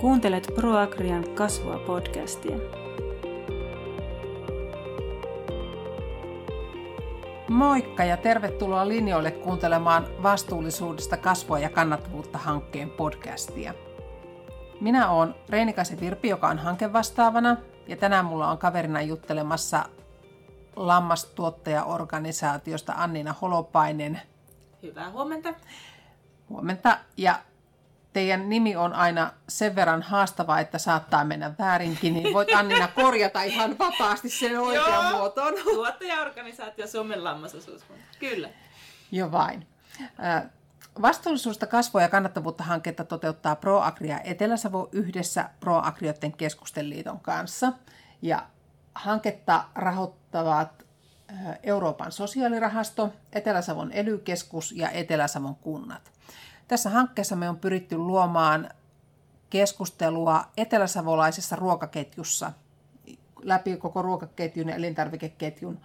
Kuuntelet ProAgrian kasvua podcastia. Moikka ja tervetuloa linjoille kuuntelemaan vastuullisuudesta kasvua ja kannattavuutta hankkeen podcastia. Minä olen Reinikaisen Virpi, joka on hankevastaavana, ja tänään mulla on kaverina juttelemassa lammastuottajaorganisaatiosta Annina Holopainen. Hyvää huomenta. Huomenta. Ja teidän nimi on aina sen verran haastava, että saattaa mennä väärinkin, niin voit Annina korjata ihan vapaasti sen oikean muotoon. Tuottajaorganisaatio Suomen lammasosuuskunta. Kyllä. Jo vain. Vastuullisuutta kasvua ja kannattavuutta hanketta toteuttaa ProAgria Etelä-Savo yhdessä ProAgrioiden keskustenliiton kanssa. Ja hanketta rahoittavat Euroopan sosiaalirahasto, Etelä-Savon ely ja Etelä-Savon kunnat. Tässä hankkeessa me on pyritty luomaan keskustelua eteläsavolaisessa ruokaketjussa läpi koko ruokaketjun ja elintarvikeketjun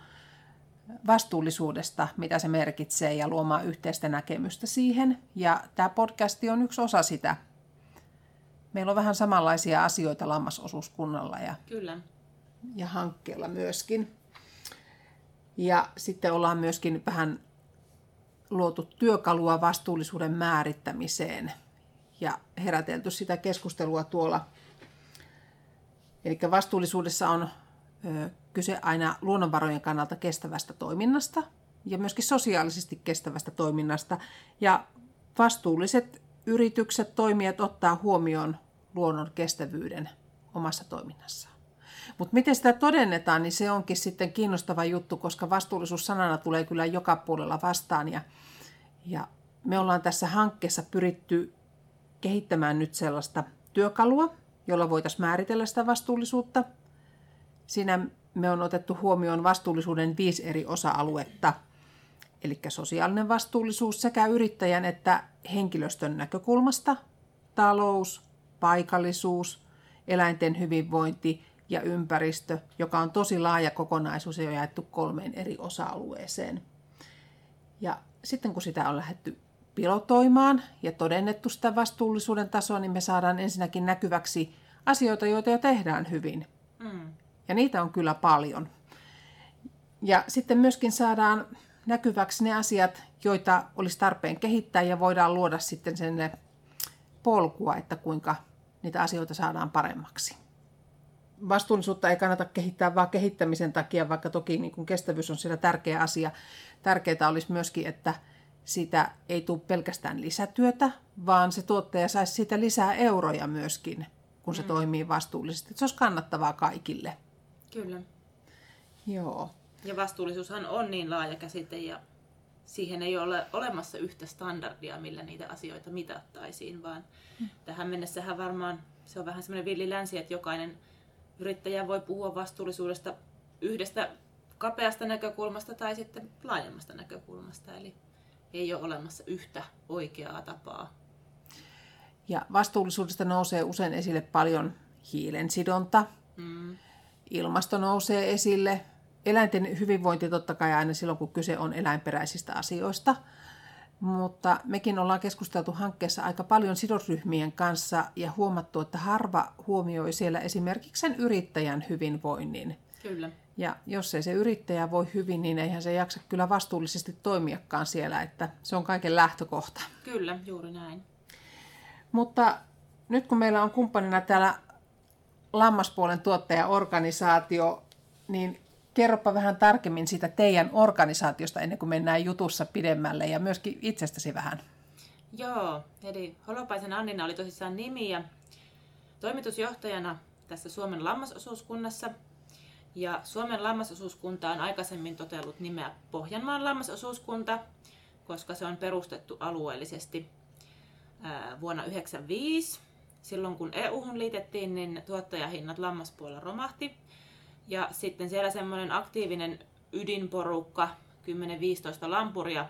vastuullisuudesta, mitä se merkitsee, ja luomaan yhteistä näkemystä siihen. Ja tämä podcasti on yksi osa sitä. Meillä on vähän samanlaisia asioita lammasosuuskunnalla ja, Kyllä. ja hankkeella myöskin. Ja sitten ollaan myöskin vähän luotu työkalua vastuullisuuden määrittämiseen ja herätelty sitä keskustelua tuolla. Eli vastuullisuudessa on kyse aina luonnonvarojen kannalta kestävästä toiminnasta ja myöskin sosiaalisesti kestävästä toiminnasta. Ja vastuulliset yritykset, toimijat ottaa huomioon luonnon kestävyyden omassa toiminnassaan. Mutta miten sitä todennetaan, niin se onkin sitten kiinnostava juttu, koska vastuullisuus sanana tulee kyllä joka puolella vastaan. Ja, ja me ollaan tässä hankkeessa pyritty kehittämään nyt sellaista työkalua, jolla voitaisiin määritellä sitä vastuullisuutta. Siinä me on otettu huomioon vastuullisuuden viisi eri osa-aluetta, eli sosiaalinen vastuullisuus sekä yrittäjän että henkilöstön näkökulmasta, talous, paikallisuus, eläinten hyvinvointi ja ympäristö, joka on tosi laaja kokonaisuus ja jaettu kolmeen eri osa-alueeseen. Ja sitten kun sitä on lähdetty pilotoimaan ja todennettu sitä vastuullisuuden tasoa, niin me saadaan ensinnäkin näkyväksi asioita, joita jo tehdään hyvin. Mm. Ja niitä on kyllä paljon. Ja sitten myöskin saadaan näkyväksi ne asiat, joita olisi tarpeen kehittää ja voidaan luoda sitten sen polkua, että kuinka niitä asioita saadaan paremmaksi vastuullisuutta ei kannata kehittää vain kehittämisen takia, vaikka toki niin kuin kestävyys on siellä tärkeä asia. Tärkeää olisi myöskin, että sitä ei tule pelkästään lisätyötä, vaan se tuottaja saisi siitä lisää euroja myöskin, kun se mm. toimii vastuullisesti. Että se olisi kannattavaa kaikille. Kyllä. Joo. Ja vastuullisuushan on niin laaja käsite ja siihen ei ole olemassa yhtä standardia, millä niitä asioita mitattaisiin, vaan mm. tähän mennessähän varmaan se on vähän semmoinen villi länsi, että jokainen yrittäjä voi puhua vastuullisuudesta yhdestä kapeasta näkökulmasta tai sitten laajemmasta näkökulmasta. Eli ei ole olemassa yhtä oikeaa tapaa. Ja vastuullisuudesta nousee usein esille paljon hiilensidonta. Mm. Ilmasto nousee esille. Eläinten hyvinvointi totta kai aina silloin, kun kyse on eläinperäisistä asioista – mutta mekin ollaan keskusteltu hankkeessa aika paljon sidosryhmien kanssa ja huomattu, että harva huomioi siellä esimerkiksi sen yrittäjän hyvinvoinnin. Kyllä. Ja jos ei se yrittäjä voi hyvin, niin eihän se jaksa kyllä vastuullisesti toimiakaan siellä, että se on kaiken lähtökohta. Kyllä, juuri näin. Mutta nyt kun meillä on kumppanina täällä lammaspuolen tuottajaorganisaatio, niin kerropa vähän tarkemmin siitä teidän organisaatiosta ennen kuin mennään jutussa pidemmälle ja myöskin itsestäsi vähän. Joo, eli Holopaisen Annina oli tosissaan nimi ja toimitusjohtajana tässä Suomen lammasosuuskunnassa. Ja Suomen lammasosuuskunta on aikaisemmin totellut nimeä Pohjanmaan lammasosuuskunta, koska se on perustettu alueellisesti vuonna 1995. Silloin kun EU-hun liitettiin, niin tuottajahinnat lammaspuolella romahti ja sitten siellä semmoinen aktiivinen ydinporukka, 10-15 lampuria,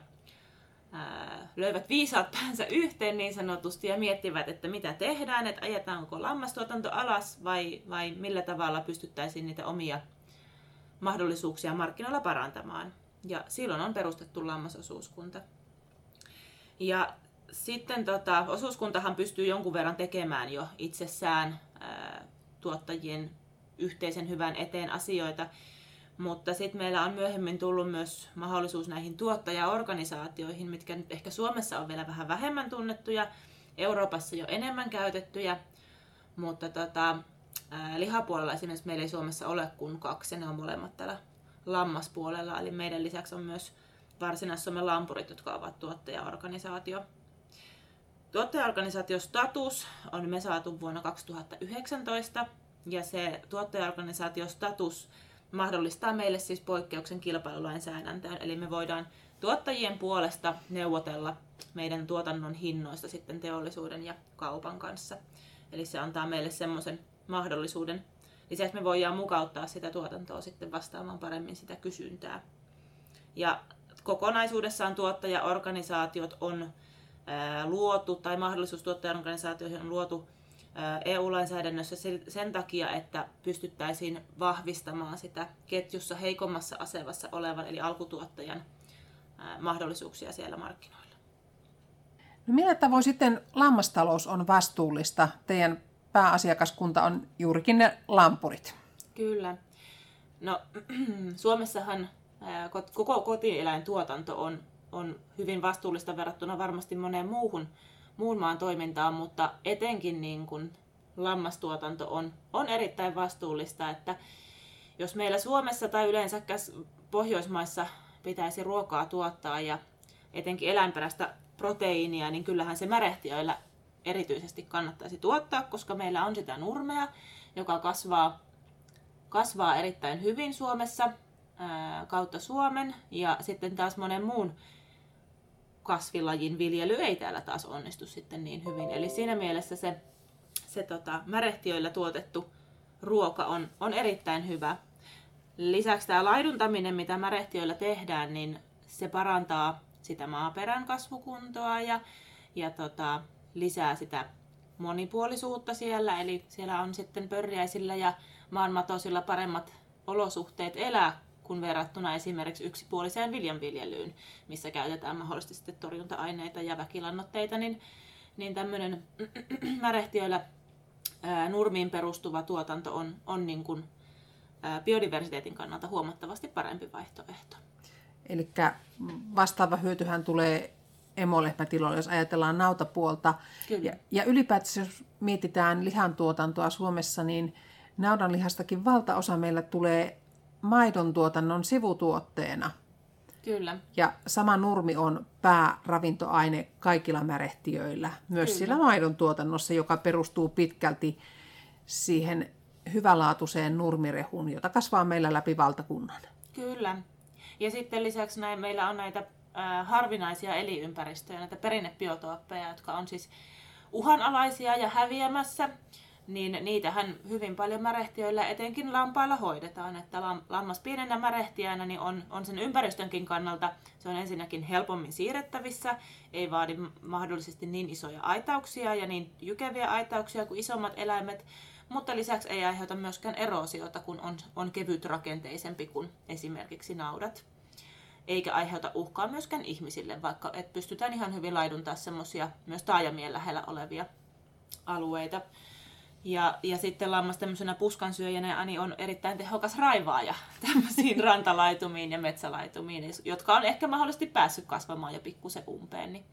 ää, löivät viisaat päänsä yhteen niin sanotusti ja miettivät, että mitä tehdään, että ajetaanko lammastuotanto alas vai, vai millä tavalla pystyttäisiin niitä omia mahdollisuuksia markkinoilla parantamaan. Ja silloin on perustettu lammasosuuskunta. Ja sitten tota, osuuskuntahan pystyy jonkun verran tekemään jo itsessään ää, tuottajien yhteisen hyvän eteen asioita, mutta sitten meillä on myöhemmin tullut myös mahdollisuus näihin tuottajaorganisaatioihin, mitkä nyt ehkä Suomessa on vielä vähän vähemmän tunnettuja, Euroopassa jo enemmän käytettyjä, mutta tota, lihapuolella esimerkiksi meillä ei Suomessa ole kuin kaksi, ne on molemmat täällä lammaspuolella, eli meidän lisäksi on myös Varsinais-Suomen lampurit, jotka ovat tuottajaorganisaatio. Tuottajaorganisaatiostatus on me saatu vuonna 2019, ja se tuottajaorganisaatiostatus mahdollistaa meille siis poikkeuksen kilpailulainsäädäntöön, eli me voidaan tuottajien puolesta neuvotella meidän tuotannon hinnoista sitten teollisuuden ja kaupan kanssa. Eli se antaa meille semmoisen mahdollisuuden. Lisäksi me voidaan mukauttaa sitä tuotantoa sitten vastaamaan paremmin sitä kysyntää. Ja kokonaisuudessaan tuottajaorganisaatiot on luotu, tai mahdollisuus tuottajaorganisaatioihin on luotu EU-lainsäädännössä sen takia, että pystyttäisiin vahvistamaan sitä ketjussa heikommassa asemassa olevan, eli alkutuottajan mahdollisuuksia siellä markkinoilla. No millä tavoin sitten lammastalous on vastuullista? Teidän pääasiakaskunta on juurikin ne lampurit. Kyllä. No, Suomessahan koko kotieläintuotanto on, on hyvin vastuullista verrattuna varmasti moneen muuhun muun maan toimintaan, mutta etenkin niin kuin lammastuotanto on, on erittäin vastuullista, että jos meillä Suomessa tai yleensä Pohjoismaissa pitäisi ruokaa tuottaa ja etenkin eläinperäistä proteiinia, niin kyllähän se märehtiöillä erityisesti kannattaisi tuottaa, koska meillä on sitä nurmea, joka kasvaa, kasvaa erittäin hyvin Suomessa kautta Suomen ja sitten taas monen muun kasvilajin viljely ei täällä taas onnistu sitten niin hyvin. Eli siinä mielessä se, se tota, märehtiöillä tuotettu ruoka on, on erittäin hyvä. Lisäksi tämä laiduntaminen, mitä märehtiöillä tehdään, niin se parantaa sitä maaperän kasvukuntoa ja, ja tota, lisää sitä monipuolisuutta siellä. Eli siellä on sitten pörjäisillä ja maanmatosilla paremmat olosuhteet elää kun verrattuna esimerkiksi yksipuoliseen viljanviljelyyn, missä käytetään mahdollisesti sitten torjunta-aineita ja väkilannoitteita, niin, niin tämmöinen märehtiöillä ää, nurmiin perustuva tuotanto on, on niin kuin, ää, biodiversiteetin kannalta huomattavasti parempi vaihtoehto. Eli vastaava hyötyhän tulee emolehmätiloille, jos ajatellaan nautapuolta. Kyllä. Ja, ja ylipäätänsä, jos mietitään lihantuotantoa Suomessa, niin naudanlihastakin valtaosa meillä tulee maidon tuotannon sivutuotteena. Kyllä. Ja sama nurmi on pääravintoaine kaikilla märehtiöillä, myös Kyllä. sillä maidon tuotannossa, joka perustuu pitkälti siihen hyvälaatuiseen nurmirehuun, jota kasvaa meillä läpi valtakunnan. Kyllä. Ja sitten lisäksi näin, meillä on näitä äh, harvinaisia elinympäristöjä, näitä perinnebiotooppeja, jotka on siis uhanalaisia ja häviämässä niin niitähän hyvin paljon märehtiöillä, etenkin lampailla hoidetaan. Että lammas pienenä märehtiänä niin on, on sen ympäristönkin kannalta, se on ensinnäkin helpommin siirrettävissä, ei vaadi mahdollisesti niin isoja aitauksia ja niin jykeviä aitauksia kuin isommat eläimet, mutta lisäksi ei aiheuta myöskään erosiota, kun on, on kevyt rakenteisempi kuin esimerkiksi naudat. Eikä aiheuta uhkaa myöskään ihmisille, vaikka et pystytään ihan hyvin laiduntaa semmoisia myös taajamien lähellä olevia alueita. Ja, ja sitten lammas tämmöisenä puskansyöjänä Ani on erittäin tehokas raivaaja tämmöisiin rantalaitumiin ja metsälaitumiin, jotka on ehkä mahdollisesti päässyt kasvamaan jo pikkusen umpeen. Niin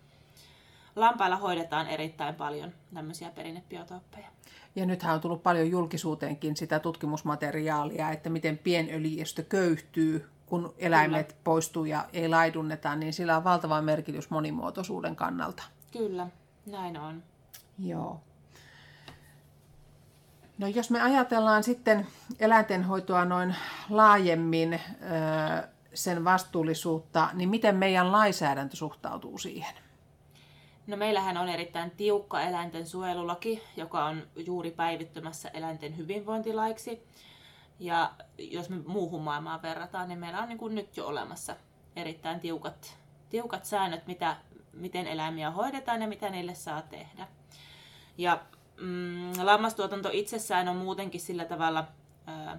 lampailla hoidetaan erittäin paljon tämmöisiä perinnebiotooppeja. Ja nythän on tullut paljon julkisuuteenkin sitä tutkimusmateriaalia, että miten pienöljystö köyhtyy, kun eläimet Kyllä. poistuu ja ei laidunneta, niin sillä on valtava merkitys monimuotoisuuden kannalta. Kyllä, näin on. Joo. No jos me ajatellaan sitten eläintenhoitoa noin laajemmin, sen vastuullisuutta, niin miten meidän lainsäädäntö suhtautuu siihen? No meillähän on erittäin tiukka eläinten suojelulaki, joka on juuri päivittymässä eläinten hyvinvointilaiksi. Ja jos me muuhun maailmaan verrataan, niin meillä on niin kuin nyt jo olemassa erittäin tiukat, tiukat säännöt, mitä, miten eläimiä hoidetaan ja mitä niille saa tehdä. Ja mm, lammastuotanto itsessään on muutenkin sillä tavalla ää,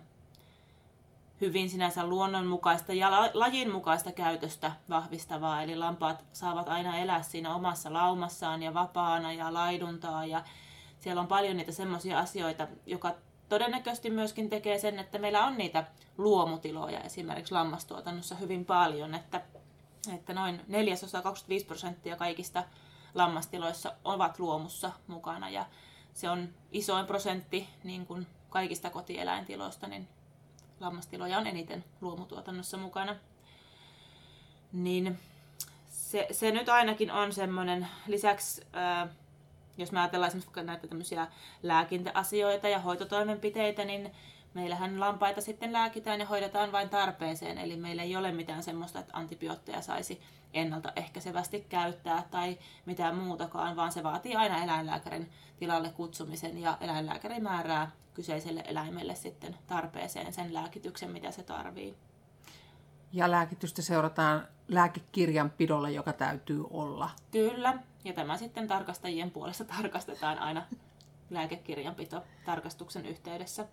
hyvin sinänsä luonnonmukaista ja lajinmukaista käytöstä vahvistavaa. Eli lampaat saavat aina elää siinä omassa laumassaan ja vapaana ja laiduntaa. Ja siellä on paljon niitä semmoisia asioita, joka todennäköisesti myöskin tekee sen, että meillä on niitä luomutiloja esimerkiksi lammastuotannossa hyvin paljon, että, että noin neljäsosa 25 prosenttia kaikista lammastiloissa ovat luomussa mukana ja se on isoin prosentti niin kuin kaikista kotieläintiloista, niin lammastiloja on eniten luomutuotannossa mukana. Niin se, se nyt ainakin on semmoinen, lisäksi ää, jos me ajatellaan esimerkiksi näitä tämmöisiä lääkintäasioita ja hoitotoimenpiteitä, niin meillähän lampaita sitten lääkitään ja hoidetaan vain tarpeeseen, eli meillä ei ole mitään semmoista, että antibiootteja saisi ennaltaehkäisevästi käyttää tai mitään muutakaan, vaan se vaatii aina eläinlääkärin tilalle kutsumisen ja eläinlääkäri määrää kyseiselle eläimelle sitten tarpeeseen sen lääkityksen, mitä se tarvii. Ja lääkitystä seurataan lääkekirjanpidolla, joka täytyy olla. Kyllä, ja tämä sitten tarkastajien puolesta tarkastetaan aina lääkekirjanpito tarkastuksen yhteydessä.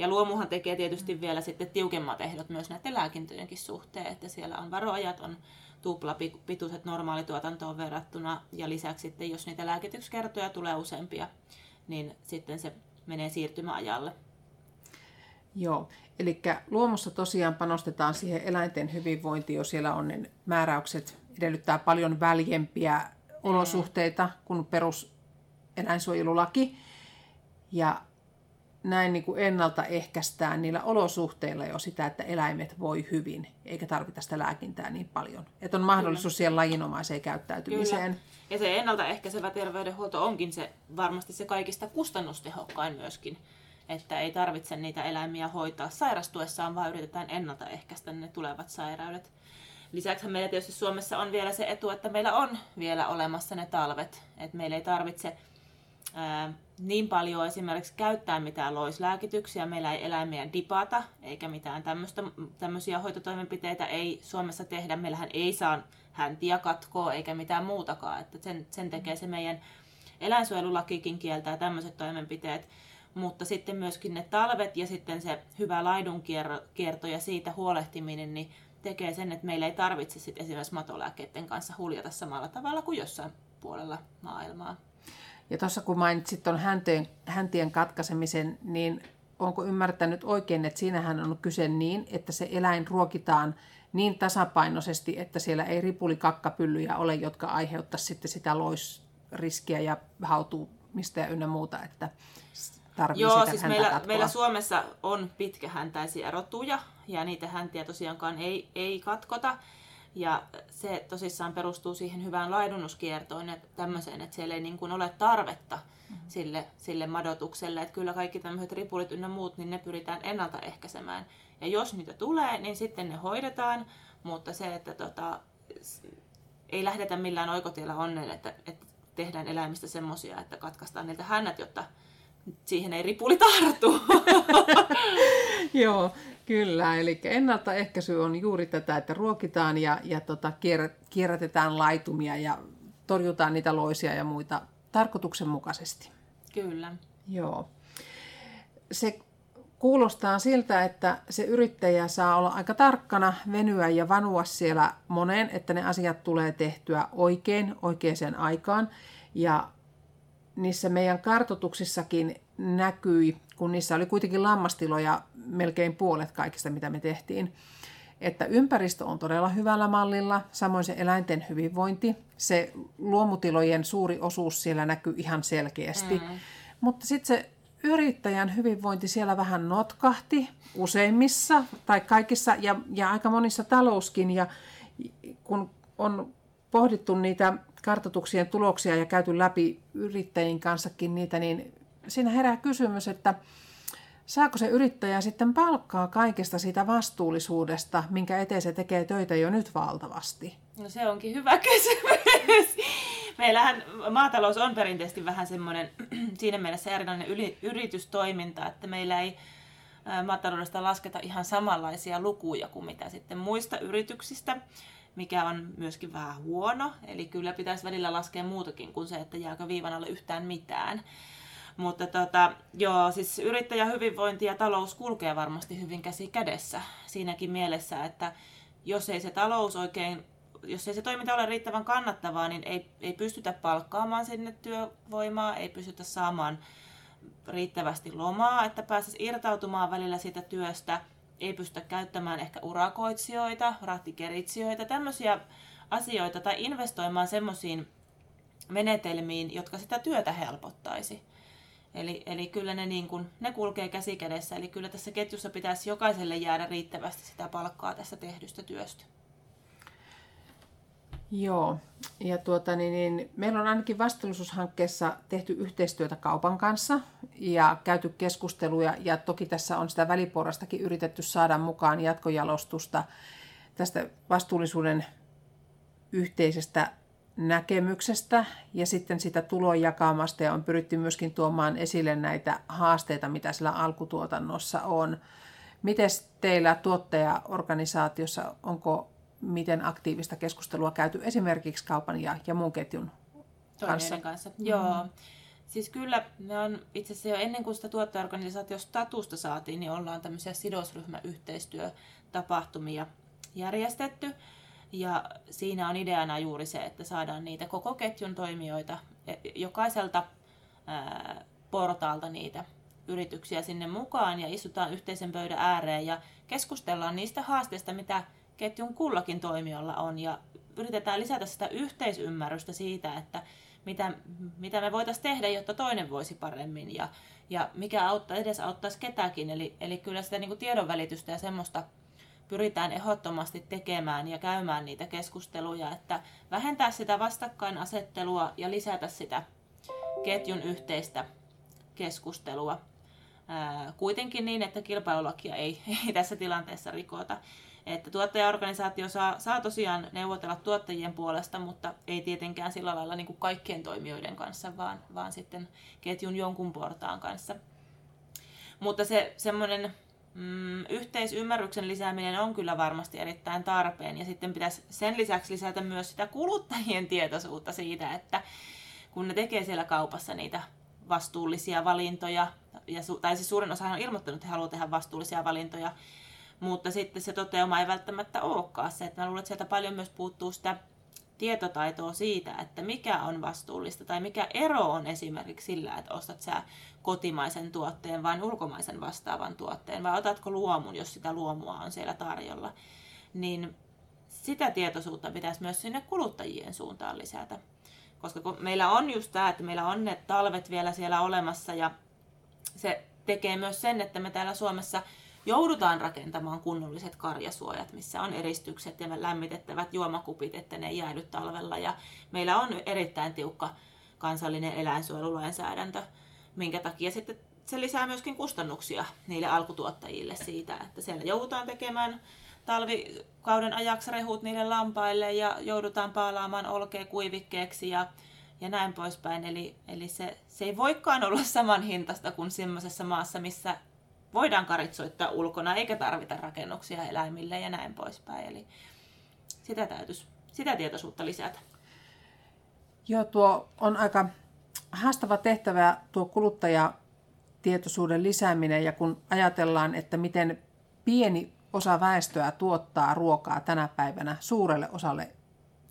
Ja luomuhan tekee tietysti vielä sitten tiukemmat ehdot myös näiden lääkintöjenkin suhteen, että siellä on varoajat, on tupla pituiset normaalituotantoon verrattuna ja lisäksi sitten jos niitä lääkityskertoja tulee useampia, niin sitten se menee siirtymäajalle. Joo, eli luomussa tosiaan panostetaan siihen eläinten hyvinvointiin, jos siellä on ne määräykset, edellyttää paljon väljempiä olosuhteita kuin perus eläinsuojelulaki. Ja näin niin kuin ennaltaehkäistään niillä olosuhteilla jo sitä, että eläimet voi hyvin, eikä tarvita sitä lääkintää niin paljon. Että on mahdollisuus Kyllä. siihen lajinomaiseen käyttäytymiseen. Kyllä. Ja se ennaltaehkäisevä terveydenhuolto onkin se varmasti se kaikista kustannustehokkain myöskin. Että ei tarvitse niitä eläimiä hoitaa sairastuessaan, vaan yritetään ennaltaehkäistä ne tulevat sairaudet. Lisäksi meillä tietysti Suomessa on vielä se etu, että meillä on vielä olemassa ne talvet. Että meillä ei tarvitse niin paljon esimerkiksi käyttää mitään loislääkityksiä. Meillä ei eläimiä dipata, eikä mitään tämmöisiä hoitotoimenpiteitä ei Suomessa tehdä. Meillähän ei saa häntiä katkoa eikä mitään muutakaan. Että sen, sen tekee se meidän eläinsuojelulakikin kieltää tämmöiset toimenpiteet. Mutta sitten myöskin ne talvet ja sitten se hyvä laidunkierto ja siitä huolehtiminen, niin tekee sen, että meillä ei tarvitse sit esimerkiksi matolääkkeiden kanssa huljata samalla tavalla kuin jossain puolella maailmaa. Ja tuossa kun mainitsit tuon häntien, häntien katkaisemisen, niin onko ymmärtänyt oikein, että siinähän on kyse niin, että se eläin ruokitaan niin tasapainoisesti, että siellä ei ripulikakkapyllyjä ole, jotka aiheuttaisi sitten sitä loisriskiä ja hautumista ja ynnä muuta, että tarvii Joo, sitä siis meillä, meillä Suomessa on pitkähäntäisiä rotuja ja niitä häntiä tosiaankaan ei, ei katkota. Ja se tosissaan perustuu siihen hyvään laidunuskiertoon ja tämmöiseen, että siellä ei niin kuin ole tarvetta mm-hmm. sille, sille madotukselle. Että kyllä kaikki tämmöiset ripulit ynnä muut, niin ne pyritään ennaltaehkäisemään. Ja jos niitä tulee, niin sitten ne hoidetaan, mutta se, että tota, ei lähdetä millään oikotiellä onnelle, että, että tehdään eläimistä semmoisia, että katkaistaan niiltä hännät, jotta siihen ei ripuli tartu. Joo, kyllä. Eli ennaltaehkäisy on juuri tätä, että ruokitaan ja, ja tota, kierrätetään laitumia ja torjutaan niitä loisia ja muita tarkoituksenmukaisesti. Kyllä. Joo. Se kuulostaa siltä, että se yrittäjä saa olla aika tarkkana, venyä ja vanua siellä moneen, että ne asiat tulee tehtyä oikein, oikeaan aikaan. Ja niissä meidän kartotuksissakin näkyi, kun niissä oli kuitenkin lammastiloja melkein puolet kaikista, mitä me tehtiin, että ympäristö on todella hyvällä mallilla, samoin se eläinten hyvinvointi, se luomutilojen suuri osuus siellä näkyy ihan selkeästi. Mm. Mutta sitten se yrittäjän hyvinvointi siellä vähän notkahti useimmissa tai kaikissa ja, ja aika monissa talouskin. Ja kun on pohdittu niitä kartoituksien tuloksia ja käyty läpi yrittäjien kanssakin niitä, niin siinä herää kysymys, että saako se yrittäjä sitten palkkaa kaikesta siitä vastuullisuudesta, minkä eteen se tekee töitä jo nyt valtavasti? No se onkin hyvä kysymys. Meillähän maatalous on perinteisesti vähän semmoinen siinä mielessä erilainen yritystoiminta, että meillä ei maataloudesta lasketa ihan samanlaisia lukuja kuin mitä sitten muista yrityksistä mikä on myöskin vähän huono. Eli kyllä pitäisi välillä laskea muutakin kuin se, että jääkö viivan alle yhtään mitään. Mutta tota, joo, siis yrittäjän hyvinvointi ja talous kulkee varmasti hyvin käsi kädessä siinäkin mielessä, että jos ei se talous oikein, jos ei se toiminta ole riittävän kannattavaa, niin ei, ei pystytä palkkaamaan sinne työvoimaa, ei pystytä saamaan riittävästi lomaa, että pääsisi irtautumaan välillä siitä työstä, ei pystytä käyttämään ehkä urakoitsijoita, rahtikeritsijöitä, tämmöisiä asioita tai investoimaan semmoisiin menetelmiin, jotka sitä työtä helpottaisi. Eli, eli kyllä ne, niin kuin, ne kulkee käsi kädessä, eli kyllä tässä ketjussa pitäisi jokaiselle jäädä riittävästi sitä palkkaa tästä tehdystä työstä. Joo, ja tuota, niin, niin, meillä on ainakin vastuullisuushankkeessa tehty yhteistyötä kaupan kanssa ja käyty keskusteluja, ja toki tässä on sitä väliporrastakin yritetty saada mukaan jatkojalostusta tästä vastuullisuuden yhteisestä näkemyksestä ja sitten sitä tulon jakamasta ja on pyritty myöskin tuomaan esille näitä haasteita, mitä sillä alkutuotannossa on. Miten teillä tuottajaorganisaatiossa, onko miten aktiivista keskustelua käyty esimerkiksi kaupan ja, ja muun ketjun kanssa? kanssa. Mm-hmm. Joo. Siis kyllä, me on itse asiassa jo ennen kuin sitä tuottajaorganisaation statusta saatiin, niin ollaan tämmöisiä sidosryhmäyhteistyötapahtumia järjestetty. Ja siinä on ideana juuri se, että saadaan niitä koko ketjun toimijoita, e, jokaiselta portaalta niitä yrityksiä sinne mukaan ja istutaan yhteisen pöydän ääreen ja keskustellaan niistä haasteista, mitä ketjun kullakin toimijalla on ja yritetään lisätä sitä yhteisymmärrystä siitä, että mitä, mitä me voitaisiin tehdä, jotta toinen voisi paremmin ja, ja mikä auttaa, edes auttaisi ketäkin. Eli, eli kyllä sitä niin kuin tiedonvälitystä ja semmoista pyritään ehdottomasti tekemään ja käymään niitä keskusteluja, että vähentää sitä vastakkainasettelua ja lisätä sitä ketjun yhteistä keskustelua. Kuitenkin niin, että kilpailulakia ei, ei tässä tilanteessa rikota. Että tuottajaorganisaatio saa, saa tosiaan neuvotella tuottajien puolesta, mutta ei tietenkään sillä lailla niin kuin kaikkien toimijoiden kanssa, vaan, vaan sitten ketjun jonkun portaan kanssa. Mutta se semmoinen mm, yhteisymmärryksen lisääminen on kyllä varmasti erittäin tarpeen. Ja sitten pitäisi sen lisäksi lisätä myös sitä kuluttajien tietoisuutta siitä, että kun ne tekee siellä kaupassa niitä vastuullisia valintoja, ja su- tai siis suurin osa on ilmoittanut, että he haluaa tehdä vastuullisia valintoja, mutta sitten se toteuma ei välttämättä olekaan se, että mä luulen, että sieltä paljon myös puuttuu sitä tietotaitoa siitä, että mikä on vastuullista tai mikä ero on esimerkiksi sillä, että ostat sä kotimaisen tuotteen vai ulkomaisen vastaavan tuotteen vai otatko luomun, jos sitä luomua on siellä tarjolla. Niin sitä tietoisuutta pitäisi myös sinne kuluttajien suuntaan lisätä. Koska kun meillä on just tämä, että meillä on ne talvet vielä siellä olemassa ja se tekee myös sen, että me täällä Suomessa joudutaan rakentamaan kunnolliset karjasuojat, missä on eristykset ja lämmitettävät juomakupit, että ne ei jäädy talvella. Ja meillä on erittäin tiukka kansallinen eläinsuojelulainsäädäntö, minkä takia sitten se lisää myöskin kustannuksia niille alkutuottajille siitä, että siellä joudutaan tekemään talvikauden ajaksi rehut niille lampaille ja joudutaan paalaamaan olkea kuivikkeeksi ja, ja näin poispäin. Eli, eli se, se ei voikaan olla saman hintasta kuin semmoisessa maassa, missä voidaan karitsoittaa ulkona eikä tarvita rakennuksia eläimille ja näin poispäin. Eli sitä täytyisi, sitä tietoisuutta lisätä. Joo, tuo on aika haastava tehtävä tuo kuluttajatietoisuuden lisääminen ja kun ajatellaan, että miten pieni osa väestöä tuottaa ruokaa tänä päivänä suurelle osalle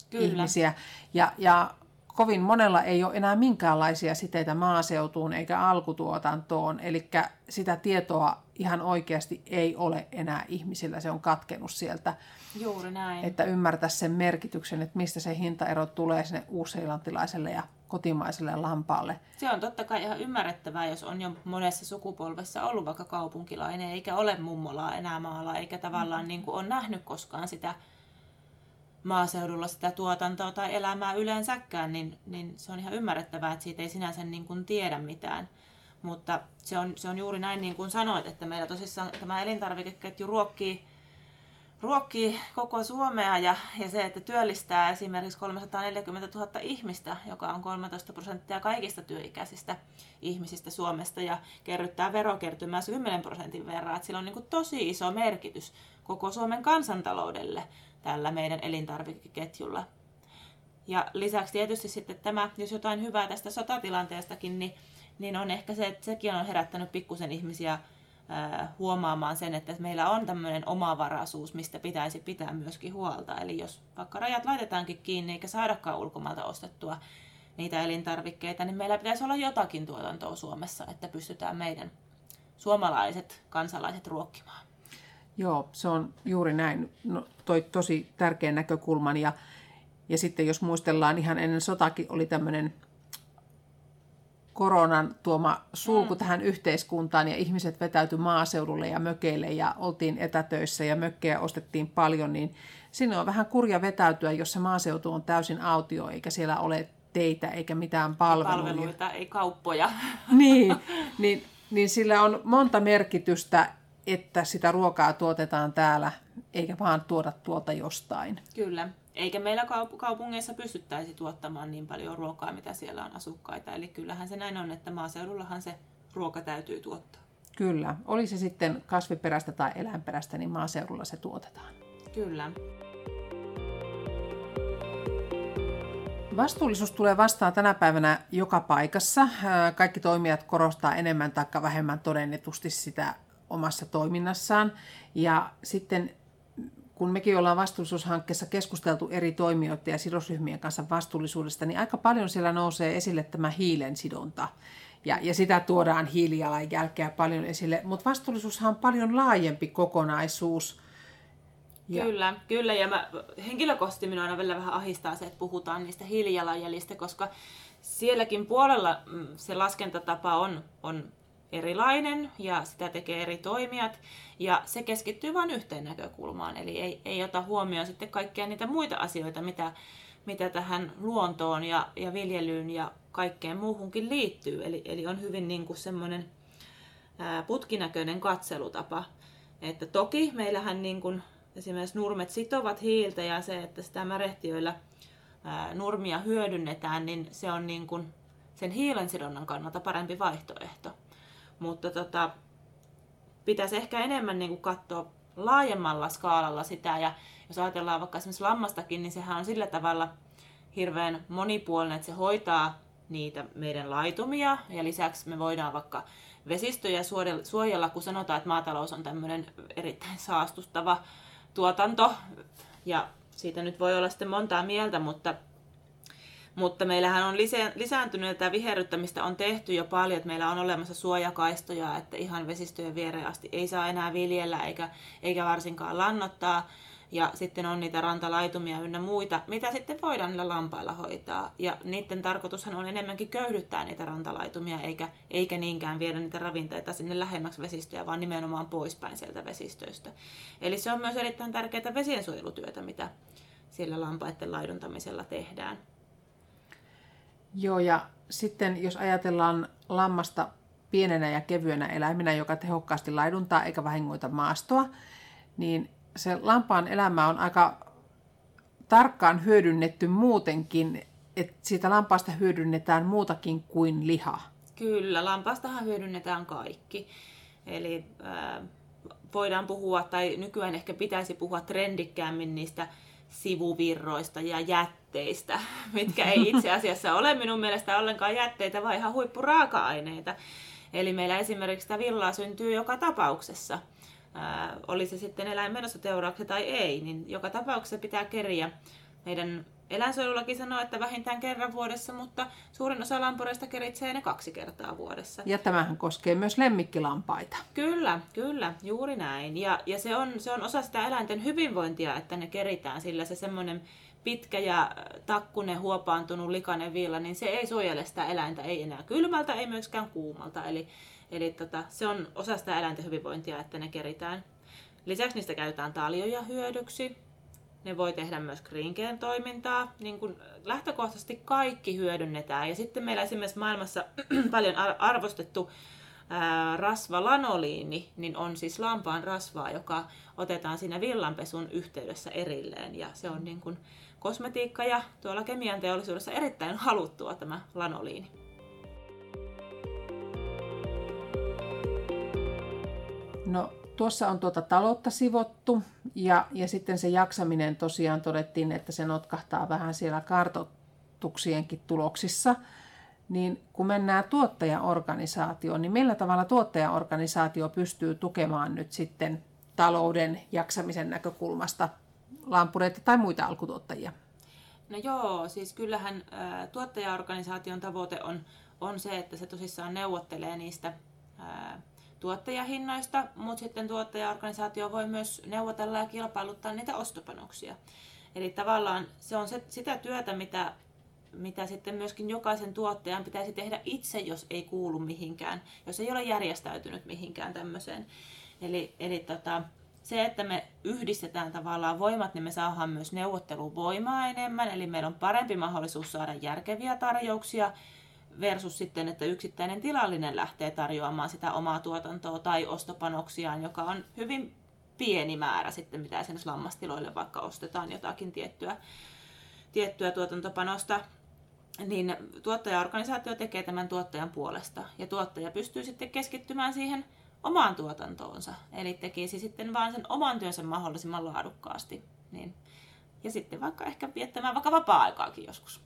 Kyllä. ihmisiä ja, ja kovin monella ei ole enää minkäänlaisia siteitä maaseutuun eikä alkutuotantoon, eli sitä tietoa ihan oikeasti ei ole enää ihmisillä, se on katkenut sieltä. Juuri näin. Että ymmärtää sen merkityksen, että mistä se hintaero tulee sinne uuseilantilaiselle ja kotimaiselle lampaalle. Se on totta kai ihan ymmärrettävää, jos on jo monessa sukupolvessa ollut vaikka kaupunkilainen, eikä ole mummolaa enää maalla, eikä tavallaan mm. niin kuin on nähnyt koskaan sitä maaseudulla sitä tuotantoa tai elämää yleensäkään, niin, niin se on ihan ymmärrettävää, että siitä ei sinänsä niin kuin tiedä mitään. Mutta se on, se on juuri näin niin kuin sanoit, että meillä tosissaan tämä elintarvikeketju ruokkii, ruokkii koko Suomea ja, ja se, että työllistää esimerkiksi 340 000 ihmistä, joka on 13 prosenttia kaikista työikäisistä ihmisistä Suomesta ja kerryttää verokertymää 10 prosentin verran. Että sillä on niin kuin tosi iso merkitys koko Suomen kansantaloudelle tällä meidän elintarvikeketjulla. Ja lisäksi tietysti sitten tämä, jos jotain hyvää tästä sotatilanteestakin, niin, niin on ehkä se, että sekin on herättänyt pikkusen ihmisiä huomaamaan sen, että meillä on tämmöinen omavaraisuus, mistä pitäisi pitää myöskin huolta. Eli jos vaikka rajat laitetaankin kiinni eikä saadakaan ulkomailta ostettua niitä elintarvikkeita, niin meillä pitäisi olla jotakin tuotantoa Suomessa, että pystytään meidän suomalaiset kansalaiset ruokkimaan. Joo, se on juuri näin. No, toi tosi tärkeä näkökulman. Ja, ja sitten jos muistellaan, ihan ennen sotakin oli tämmöinen koronan tuoma sulku mm. tähän yhteiskuntaan ja ihmiset vetäytyi maaseudulle ja mökeille ja oltiin etätöissä ja mökkejä ostettiin paljon, niin sinne on vähän kurja vetäytyä, jos se maaseutu on täysin autio eikä siellä ole teitä eikä mitään palveluja. Palveluita, ei kauppoja. niin, niin, niin sillä on monta merkitystä, että sitä ruokaa tuotetaan täällä, eikä vaan tuoda tuolta jostain. Kyllä. Eikä meillä kaupungeissa pystyttäisi tuottamaan niin paljon ruokaa, mitä siellä on asukkaita. Eli kyllähän se näin on, että maaseudullahan se ruoka täytyy tuottaa. Kyllä. Oli se sitten kasviperäistä tai eläinperäistä, niin maaseudulla se tuotetaan. Kyllä. Vastuullisuus tulee vastaan tänä päivänä joka paikassa. Kaikki toimijat korostaa enemmän tai vähemmän todennetusti sitä omassa toiminnassaan. Ja sitten kun mekin ollaan vastuullisuushankkeessa keskusteltu eri toimijoiden ja sidosryhmien kanssa vastuullisuudesta, niin aika paljon siellä nousee esille tämä hiilen sidonta. Ja, ja sitä tuodaan hiilijalanjälkeä paljon esille. Mutta vastuullisuushan on paljon laajempi kokonaisuus. Ja... Kyllä, kyllä. Ja mä, henkilökohtaisesti minua aina vielä vähän ahistaa se, että puhutaan niistä hiilijalanjäljistä, koska sielläkin puolella mm, se laskentatapa on, on erilainen ja sitä tekee eri toimijat ja se keskittyy vain yhteen näkökulmaan, eli ei, ei ota huomioon sitten kaikkia niitä muita asioita, mitä, mitä tähän luontoon ja, ja viljelyyn ja kaikkeen muuhunkin liittyy. Eli, eli on hyvin niin kuin semmoinen putkinäköinen katselutapa. Että toki meillähän niin kuin esimerkiksi nurmet sitovat hiiltä ja se, että sitä märehtiöillä nurmia hyödynnetään, niin se on niin kuin sen hiilen sidonnan kannalta parempi vaihtoehto. Mutta tota, pitäisi ehkä enemmän niin kuin katsoa laajemmalla skaalalla sitä. Ja jos ajatellaan vaikka esimerkiksi lammastakin, niin sehän on sillä tavalla hirveän monipuolinen, että se hoitaa niitä meidän laitumia. Ja lisäksi me voidaan vaikka vesistöjä suojella, kun sanotaan, että maatalous on tämmöinen erittäin saastustava tuotanto. Ja siitä nyt voi olla sitten montaa mieltä, mutta mutta meillähän on lisääntynyt tämä viherryttämistä on tehty jo paljon, että meillä on olemassa suojakaistoja, että ihan vesistöjen viereen asti ei saa enää viljellä eikä, eikä varsinkaan lannottaa. Ja sitten on niitä rantalaitumia ynnä muita, mitä sitten voidaan niillä lampailla hoitaa. Ja niiden tarkoitushan on enemmänkin köyhdyttää niitä rantalaitumia, eikä, eikä niinkään viedä niitä ravinteita sinne lähemmäksi vesistöjä, vaan nimenomaan poispäin sieltä vesistöistä. Eli se on myös erittäin tärkeää vesiensuojelutyötä, mitä sillä lampaiden laiduntamisella tehdään. Joo, ja sitten jos ajatellaan lammasta pienenä ja kevyenä eläimenä, joka tehokkaasti laiduntaa eikä vahingoita maastoa, niin se lampaan elämä on aika tarkkaan hyödynnetty muutenkin, että siitä lampaasta hyödynnetään muutakin kuin liha. Kyllä, lampaastahan hyödynnetään kaikki. Eli äh, voidaan puhua, tai nykyään ehkä pitäisi puhua trendikkäämmin niistä sivuvirroista ja jätteistä, mitkä ei itse asiassa ole minun mielestä ollenkaan jätteitä, vaan ihan huippuraaka-aineita. Eli meillä esimerkiksi sitä villaa syntyy joka tapauksessa. Ää, oli se sitten eläin menossa teuraaksi tai ei, niin joka tapauksessa pitää keriä meidän Eläinsuojelulaki sanoo, että vähintään kerran vuodessa, mutta suurin osa lampureista keritsee ne kaksi kertaa vuodessa. Ja tämähän koskee myös lemmikkilampaita. Kyllä, kyllä, juuri näin. Ja, ja se, on, se on osa sitä eläinten hyvinvointia, että ne keritään, sillä se semmoinen pitkä ja takkunen huopaantunut likainen villa, niin se ei suojele sitä eläintä, ei enää kylmältä, ei myöskään kuumalta. Eli, eli tota, se on osa sitä eläinten hyvinvointia, että ne keritään. Lisäksi niistä käytetään taljoja hyödyksi. Ne voi tehdä myös kriinkeen toimintaa. Niin kuin lähtökohtaisesti kaikki hyödynnetään. Ja sitten meillä esimerkiksi maailmassa paljon arvostettu ää, rasva lanoliini, niin on siis lampaan rasvaa, joka otetaan siinä villanpesun yhteydessä erilleen. Ja se on niin kuin kosmetiikka ja tuolla kemian teollisuudessa erittäin haluttua tämä lanoliini. No tuossa on tuota taloutta sivottu ja, ja sitten se jaksaminen tosiaan todettiin, että se notkahtaa vähän siellä kartoituksienkin tuloksissa. Niin kun mennään tuottajaorganisaatioon, niin millä tavalla tuottajaorganisaatio pystyy tukemaan nyt sitten talouden jaksamisen näkökulmasta lampureita tai muita alkutuottajia? No joo, siis kyllähän ä, tuottajaorganisaation tavoite on, on se, että se tosissaan neuvottelee niistä ä, tuottajahinnoista, mutta sitten tuottajaorganisaatio voi myös neuvotella ja kilpailuttaa niitä ostopanoksia. Eli tavallaan se on se, sitä työtä, mitä, mitä sitten myöskin jokaisen tuottajan pitäisi tehdä itse, jos ei kuulu mihinkään, jos ei ole järjestäytynyt mihinkään tämmöiseen. Eli, eli tota, se, että me yhdistetään tavallaan voimat, niin me saadaan myös neuvotteluvoimaa enemmän, eli meillä on parempi mahdollisuus saada järkeviä tarjouksia versus sitten, että yksittäinen tilallinen lähtee tarjoamaan sitä omaa tuotantoa tai ostopanoksiaan, joka on hyvin pieni määrä sitten, mitä esimerkiksi lammastiloille vaikka ostetaan jotakin tiettyä, tiettyä tuotantopanosta, niin tuottajaorganisaatio tekee tämän tuottajan puolesta. Ja tuottaja pystyy sitten keskittymään siihen omaan tuotantoonsa. Eli tekisi sitten vain sen oman työnsä mahdollisimman laadukkaasti. Niin. Ja sitten vaikka ehkä viettämään vaikka vapaa-aikaakin joskus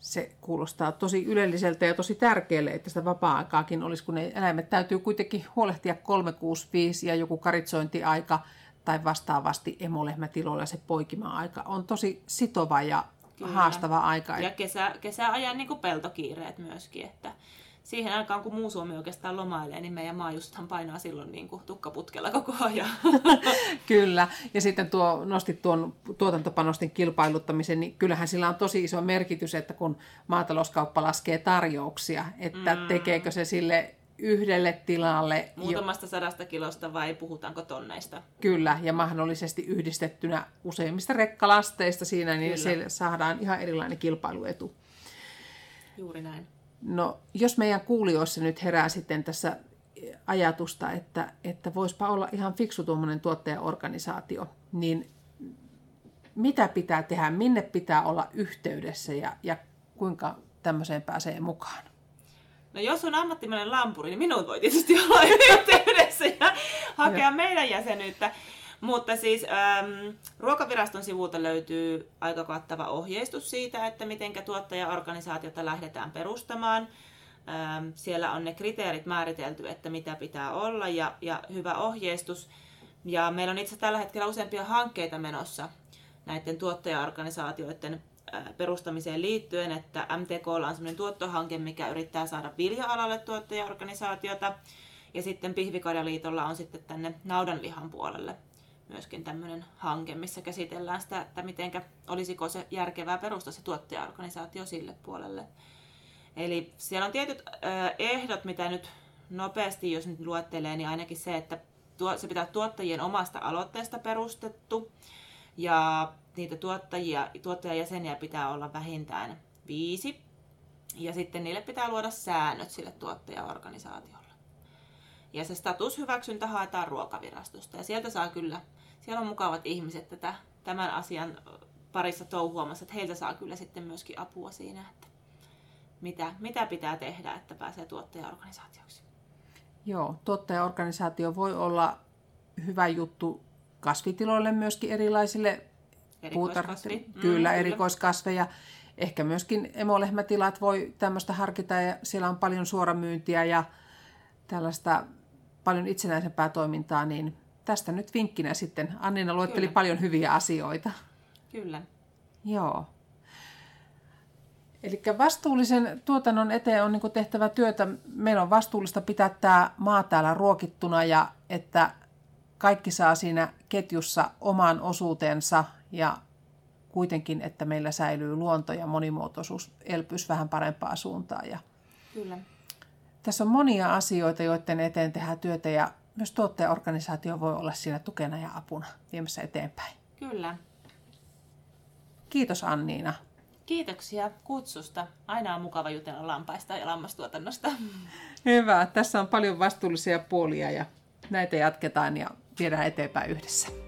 se kuulostaa tosi ylelliseltä ja tosi tärkeälle, että sitä vapaa-aikaakin olisi, kun ne eläimet täytyy kuitenkin huolehtia 365 ja joku karitsointiaika tai vastaavasti emolehmätiloilla se poikima-aika on tosi sitova ja Kyllä. haastava aika. Ja kesä, kesäajan niin peltokiireet myöskin, että siihen aikaan, kun muu Suomi oikeastaan lomailee, niin meidän maajusthan painaa silloin niin kuin tukkaputkella koko ajan. Kyllä, ja sitten tuo, nostit tuon tuotantopanostin kilpailuttamisen, niin kyllähän sillä on tosi iso merkitys, että kun maatalouskauppa laskee tarjouksia, että mm. tekeekö se sille yhdelle tilalle. Muutamasta sadasta kilosta vai puhutaanko tonneista? Kyllä, ja mahdollisesti yhdistettynä useimmista rekkalasteista siinä, niin Kyllä. saadaan ihan erilainen kilpailuetu. Juuri näin. No, jos meidän kuulijoissa nyt herää sitten tässä ajatusta, että, että voispa olla ihan fiksu tuommoinen tuottajaorganisaatio, niin mitä pitää tehdä, minne pitää olla yhteydessä ja, ja kuinka tämmöiseen pääsee mukaan? No jos on ammattimainen lampuri, niin minut voi tietysti olla yhteydessä ja hakea meidän jäsenyyttä. Mutta siis äm, Ruokaviraston sivulta löytyy aika kattava ohjeistus siitä, että miten tuottajaorganisaatiota lähdetään perustamaan. Ähm, siellä on ne kriteerit määritelty, että mitä pitää olla ja, ja hyvä ohjeistus. Ja meillä on itse tällä hetkellä useampia hankkeita menossa näiden tuottajaorganisaatioiden äh, perustamiseen liittyen, että MTK on sellainen tuottohanke, mikä yrittää saada vilja-alalle tuottajaorganisaatiota, ja sitten Pihvikarjaliitolla on sitten tänne naudanlihan puolelle myöskin tämmöinen hanke, missä käsitellään sitä, että mitenkä, olisiko se järkevää perustaa se tuottajaorganisaatio sille puolelle. Eli siellä on tietyt ehdot, mitä nyt nopeasti, jos nyt luettelee, niin ainakin se, että se pitää tuottajien omasta aloitteesta perustettu ja niitä tuottajia, tuottajajäseniä pitää olla vähintään viisi. Ja sitten niille pitää luoda säännöt sille tuottajaorganisaatiolle. Ja se statushyväksyntä haetaan ruokavirastosta ja sieltä saa kyllä siellä on mukavat ihmiset tätä, tämän asian parissa touhuamassa, että heiltä saa kyllä sitten myöskin apua siinä, että mitä, mitä pitää tehdä, että pääsee tuottajaorganisaatioksi. Joo, tuottajaorganisaatio voi olla hyvä juttu kasvitiloille myöskin erilaisille puutarhoille. Mm, kyllä, erikoiskasveja. Ehkä myöskin emolehmätilat voi tämmöistä harkita ja siellä on paljon suoramyyntiä ja tällaista paljon itsenäisempää toimintaa, niin tästä nyt vinkkinä sitten. Annina luetteli Kyllä. paljon hyviä asioita. Kyllä. Joo. Eli vastuullisen tuotannon eteen on niin tehtävä työtä. Meillä on vastuullista pitää tämä maa täällä ruokittuna ja että kaikki saa siinä ketjussa oman osuutensa ja kuitenkin, että meillä säilyy luonto ja monimuotoisuus elpyisi vähän parempaa suuntaan. Ja Kyllä. Tässä on monia asioita, joiden eteen tehdään työtä ja myös tuottajaorganisaatio voi olla siinä tukena ja apuna viemässä eteenpäin. Kyllä. Kiitos Anniina. Kiitoksia kutsusta. Aina on mukava jutella lampaista ja lammastuotannosta. Hyvä. Tässä on paljon vastuullisia puolia ja näitä jatketaan ja viedään eteenpäin yhdessä.